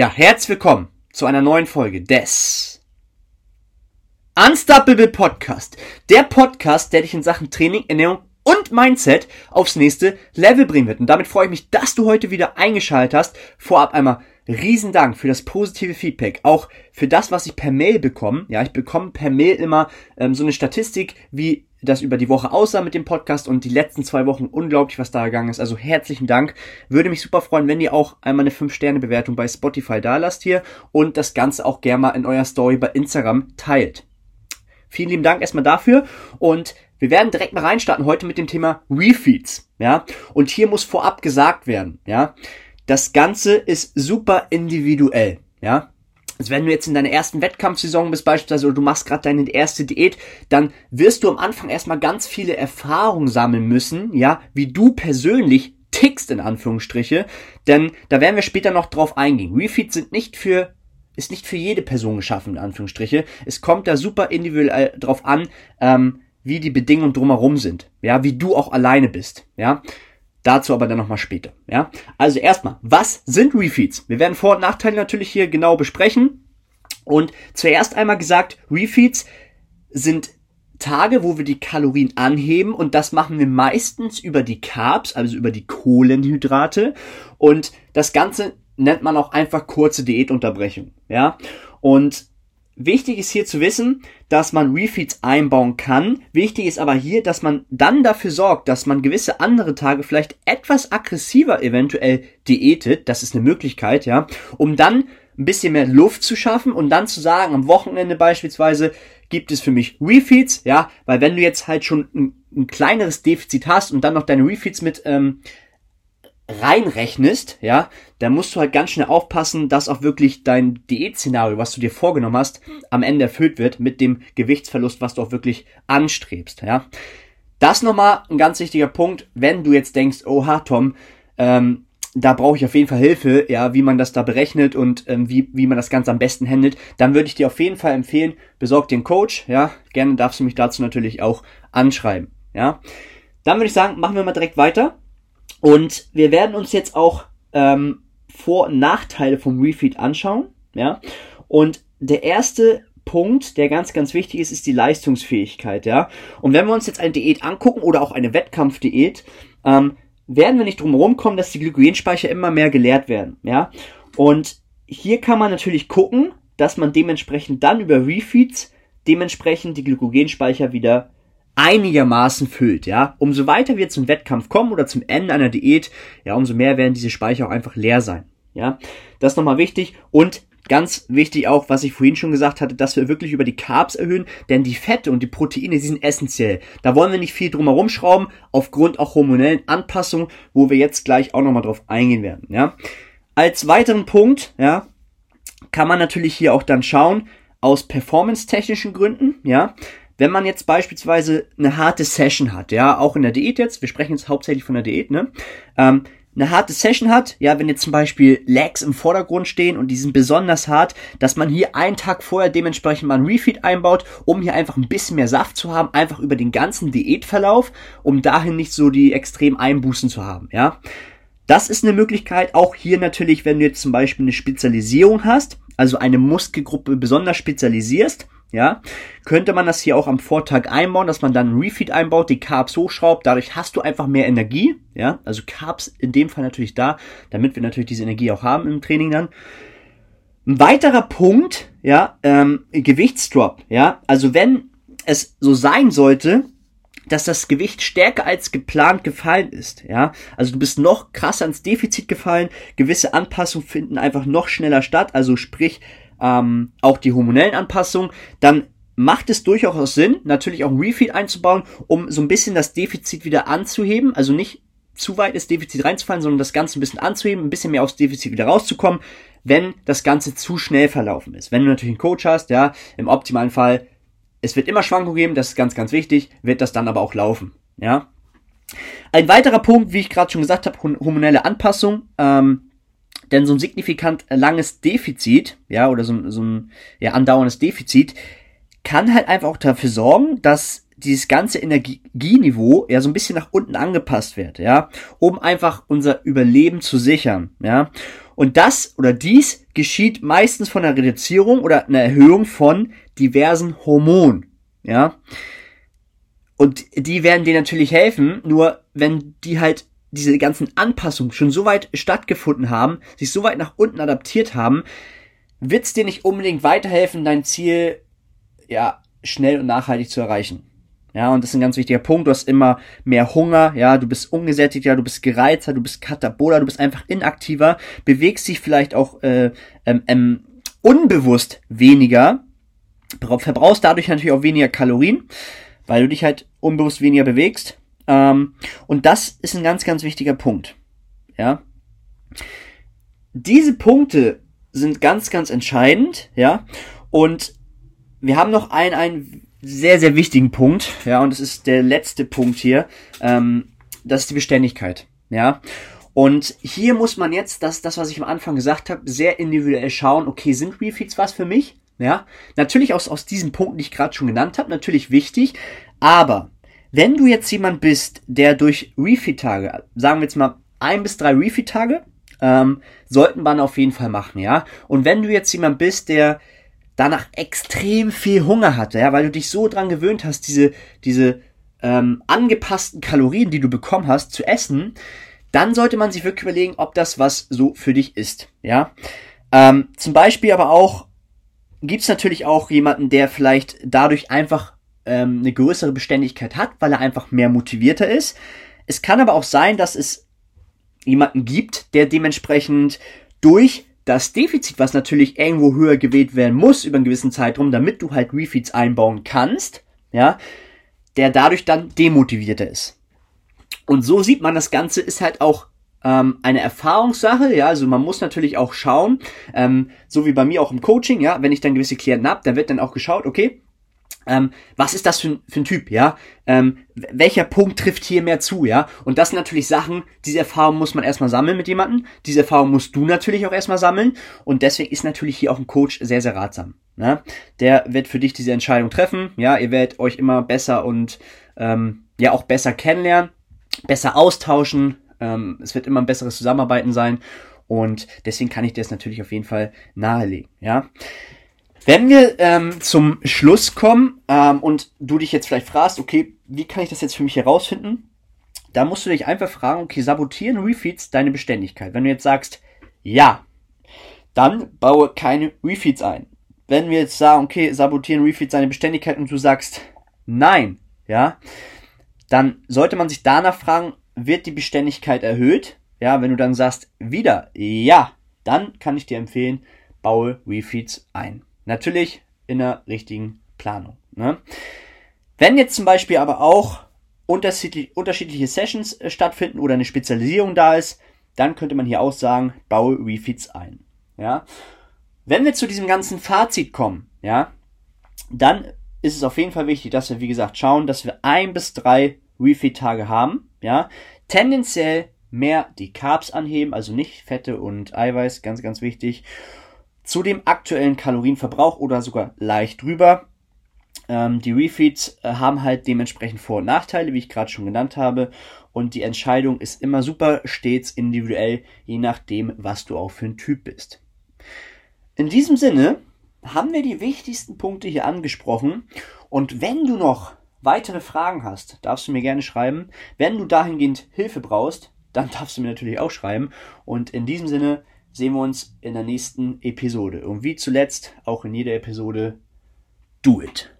Ja, herzlich willkommen zu einer neuen Folge des Unstoppable Podcast. Der Podcast, der dich in Sachen Training, Ernährung und Mindset aufs nächste Level bringen wird. Und damit freue ich mich, dass du heute wieder eingeschaltet hast. Vorab einmal riesen Dank für das positive Feedback, auch für das, was ich per Mail bekomme. Ja, ich bekomme per Mail immer ähm, so eine Statistik, wie das über die Woche aussah mit dem Podcast und die letzten zwei Wochen unglaublich, was da gegangen ist. Also herzlichen Dank. Würde mich super freuen, wenn ihr auch einmal eine 5-Sterne-Bewertung bei Spotify da lasst hier und das Ganze auch gerne mal in eurer Story bei Instagram teilt. Vielen lieben Dank erstmal dafür und wir werden direkt mal reinstarten heute mit dem Thema Refeeds, ja? Und hier muss vorab gesagt werden, ja? Das Ganze ist super individuell, ja? Also wenn du jetzt in deiner ersten Wettkampfsaison bist beispielsweise oder du machst gerade deine erste Diät, dann wirst du am Anfang erstmal ganz viele Erfahrungen sammeln müssen, ja, wie du persönlich tickst in Anführungsstriche, denn da werden wir später noch drauf eingehen. Refeeds sind nicht für ist nicht für jede Person geschaffen in Anführungsstriche. Es kommt da super individuell drauf an, ähm, wie die Bedingungen drumherum sind, ja, wie du auch alleine bist, ja. Dazu aber dann nochmal später. Ja? Also erstmal, was sind Refeeds? Wir werden Vor- und Nachteile natürlich hier genau besprechen. Und zuerst einmal gesagt, Refeeds sind Tage, wo wir die Kalorien anheben und das machen wir meistens über die Carbs, also über die Kohlenhydrate. Und das Ganze nennt man auch einfach kurze Diätunterbrechung. Ja? Und Wichtig ist hier zu wissen, dass man Refeeds einbauen kann. Wichtig ist aber hier, dass man dann dafür sorgt, dass man gewisse andere Tage vielleicht etwas aggressiver eventuell diätet. Das ist eine Möglichkeit, ja, um dann ein bisschen mehr Luft zu schaffen und dann zu sagen, am Wochenende beispielsweise gibt es für mich Refeeds, ja, weil wenn du jetzt halt schon ein, ein kleineres Defizit hast und dann noch deine Refeeds mit ähm, reinrechnest, ja, da musst du halt ganz schnell aufpassen, dass auch wirklich dein Diätszenario, was du dir vorgenommen hast, am Ende erfüllt wird mit dem Gewichtsverlust, was du auch wirklich anstrebst, ja. Das nochmal ein ganz wichtiger Punkt, wenn du jetzt denkst, oha, Tom, ähm, da brauche ich auf jeden Fall Hilfe, ja, wie man das da berechnet und ähm, wie, wie man das Ganze am besten handelt, dann würde ich dir auf jeden Fall empfehlen, besorg den Coach, ja, gerne darfst du mich dazu natürlich auch anschreiben, ja. Dann würde ich sagen, machen wir mal direkt weiter und wir werden uns jetzt auch ähm, Vor- und Nachteile vom Refeed anschauen. Ja? Und der erste Punkt, der ganz, ganz wichtig ist, ist die Leistungsfähigkeit. Ja? Und wenn wir uns jetzt eine Diät angucken oder auch eine Wettkampfdiät, ähm, werden wir nicht drum herum kommen, dass die Glykogenspeicher immer mehr geleert werden. Ja? Und hier kann man natürlich gucken, dass man dementsprechend dann über Refeeds dementsprechend die Glykogenspeicher wieder einigermaßen füllt, ja. Umso weiter wir zum Wettkampf kommen oder zum Ende einer Diät, ja, umso mehr werden diese Speicher auch einfach leer sein, ja. Das ist nochmal wichtig und Ganz wichtig auch, was ich vorhin schon gesagt hatte, dass wir wirklich über die Carbs erhöhen, denn die Fette und die Proteine, die sind essentiell. Da wollen wir nicht viel drum herum schrauben, aufgrund auch hormonellen Anpassungen, wo wir jetzt gleich auch nochmal drauf eingehen werden, ja. Als weiteren Punkt, ja, kann man natürlich hier auch dann schauen, aus performance-technischen Gründen, ja, wenn man jetzt beispielsweise eine harte Session hat, ja, auch in der Diät jetzt, wir sprechen jetzt hauptsächlich von der Diät, ne, ähm, eine harte Session hat, ja, wenn jetzt zum Beispiel Legs im Vordergrund stehen und die sind besonders hart, dass man hier einen Tag vorher dementsprechend mal ein Refeed einbaut, um hier einfach ein bisschen mehr Saft zu haben, einfach über den ganzen Diätverlauf, um dahin nicht so die extrem Einbußen zu haben, ja. Das ist eine Möglichkeit, auch hier natürlich, wenn du jetzt zum Beispiel eine Spezialisierung hast, also eine Muskelgruppe besonders spezialisierst, ja, könnte man das hier auch am Vortag einbauen, dass man dann Refeed einbaut, die Carbs hochschraubt, dadurch hast du einfach mehr Energie, ja, also Carbs in dem Fall natürlich da, damit wir natürlich diese Energie auch haben im Training dann. Ein weiterer Punkt, ja, ähm, Gewichtsdrop, ja, also wenn es so sein sollte, dass das Gewicht stärker als geplant gefallen ist, ja, also du bist noch krasser ins Defizit gefallen, gewisse Anpassungen finden einfach noch schneller statt, also sprich, ähm, auch die hormonellen Anpassungen, dann macht es durchaus Sinn, natürlich auch ein Refeed einzubauen, um so ein bisschen das Defizit wieder anzuheben, also nicht zu weit ins Defizit reinzufallen, sondern das Ganze ein bisschen anzuheben, ein bisschen mehr aus Defizit wieder rauszukommen, wenn das Ganze zu schnell verlaufen ist. Wenn du natürlich einen Coach hast, ja, im optimalen Fall, es wird immer Schwankungen geben, das ist ganz, ganz wichtig, wird das dann aber auch laufen, ja. Ein weiterer Punkt, wie ich gerade schon gesagt habe, hormonelle Anpassung. Ähm, denn so ein signifikant langes Defizit, ja, oder so, so ein ja, andauerndes Defizit, kann halt einfach auch dafür sorgen, dass dieses ganze Energieniveau ja so ein bisschen nach unten angepasst wird, ja, um einfach unser Überleben zu sichern, ja. Und das oder dies geschieht meistens von einer Reduzierung oder einer Erhöhung von diversen Hormonen. Ja. Und die werden dir natürlich helfen, nur wenn die halt diese ganzen Anpassungen schon so weit stattgefunden haben, sich so weit nach unten adaptiert haben, wird's dir nicht unbedingt weiterhelfen, dein Ziel ja schnell und nachhaltig zu erreichen. Ja, und das ist ein ganz wichtiger Punkt. Du hast immer mehr Hunger, ja, du bist ungesättigter, du bist gereizter, du bist kataboler, du bist einfach inaktiver, bewegst dich vielleicht auch äh, ähm, ähm, unbewusst weniger, verbrauchst dadurch natürlich auch weniger Kalorien, weil du dich halt unbewusst weniger bewegst. Ähm, und das ist ein ganz, ganz wichtiger Punkt. Ja. Diese Punkte sind ganz, ganz entscheidend, ja. Und wir haben noch einen, einen sehr, sehr wichtigen Punkt, ja, und das ist der letzte Punkt hier. Ähm, das ist die Beständigkeit, ja. Und hier muss man jetzt, das, das was ich am Anfang gesagt habe, sehr individuell schauen, okay, sind Refeeds was für mich? Ja, natürlich aus, aus diesen Punkten, die ich gerade schon genannt habe, natürlich wichtig, aber wenn du jetzt jemand bist, der durch Refeed-Tage, sagen wir jetzt mal ein bis drei Refeed-Tage, ähm, sollten man auf jeden Fall machen, ja. Und wenn du jetzt jemand bist, der danach extrem viel Hunger hatte, ja, weil du dich so dran gewöhnt hast, diese, diese ähm, angepassten Kalorien, die du bekommen hast, zu essen, dann sollte man sich wirklich überlegen, ob das was so für dich ist, ja. Ähm, zum Beispiel aber auch gibt's natürlich auch jemanden, der vielleicht dadurch einfach ähm, eine größere Beständigkeit hat, weil er einfach mehr motivierter ist. Es kann aber auch sein, dass es jemanden gibt, der dementsprechend durch das Defizit, was natürlich irgendwo höher gewählt werden muss über einen gewissen Zeitraum, damit du halt Refeeds einbauen kannst, ja, der dadurch dann demotivierter ist. Und so sieht man, das Ganze ist halt auch ähm, eine Erfahrungssache, ja, also man muss natürlich auch schauen, ähm, so wie bei mir auch im Coaching, ja, wenn ich dann gewisse Klienten habe, dann wird dann auch geschaut, okay, ähm, was ist das für ein, für ein Typ, ja? Ähm, welcher Punkt trifft hier mehr zu, ja? Und das sind natürlich Sachen, diese Erfahrung muss man erstmal sammeln mit jemandem, diese Erfahrung musst du natürlich auch erstmal sammeln und deswegen ist natürlich hier auch ein Coach sehr, sehr ratsam. Ne? Der wird für dich diese Entscheidung treffen, ja, ihr werdet euch immer besser und ähm, ja auch besser kennenlernen, besser austauschen, ähm, es wird immer ein besseres Zusammenarbeiten sein und deswegen kann ich dir das natürlich auf jeden Fall nahelegen, ja. Wenn wir ähm, zum Schluss kommen ähm, und du dich jetzt vielleicht fragst, okay, wie kann ich das jetzt für mich herausfinden? Da musst du dich einfach fragen, okay, sabotieren Refeeds deine Beständigkeit? Wenn du jetzt sagst, ja, dann baue keine Refeeds ein. Wenn wir jetzt sagen, okay, sabotieren Refeeds deine Beständigkeit und du sagst, nein, ja, dann sollte man sich danach fragen, wird die Beständigkeit erhöht? Ja, wenn du dann sagst, wieder, ja, dann kann ich dir empfehlen, baue Refeeds ein. Natürlich in der richtigen Planung. Ne? Wenn jetzt zum Beispiel aber auch unterschiedlich, unterschiedliche Sessions äh, stattfinden oder eine Spezialisierung da ist, dann könnte man hier auch sagen, baue Refeeds ein. Ja? Wenn wir zu diesem ganzen Fazit kommen, ja, dann ist es auf jeden Fall wichtig, dass wir, wie gesagt, schauen, dass wir ein bis drei Refeed-Tage haben. Ja? Tendenziell mehr die Carbs anheben, also nicht Fette und Eiweiß, ganz, ganz wichtig zu dem aktuellen Kalorienverbrauch oder sogar leicht drüber. Ähm, die Refeeds äh, haben halt dementsprechend Vor- und Nachteile, wie ich gerade schon genannt habe. Und die Entscheidung ist immer super stets individuell, je nachdem, was du auch für ein Typ bist. In diesem Sinne haben wir die wichtigsten Punkte hier angesprochen. Und wenn du noch weitere Fragen hast, darfst du mir gerne schreiben. Wenn du dahingehend Hilfe brauchst, dann darfst du mir natürlich auch schreiben. Und in diesem Sinne sehen wir uns in der nächsten Episode. Und wie zuletzt, auch in jeder Episode, do it.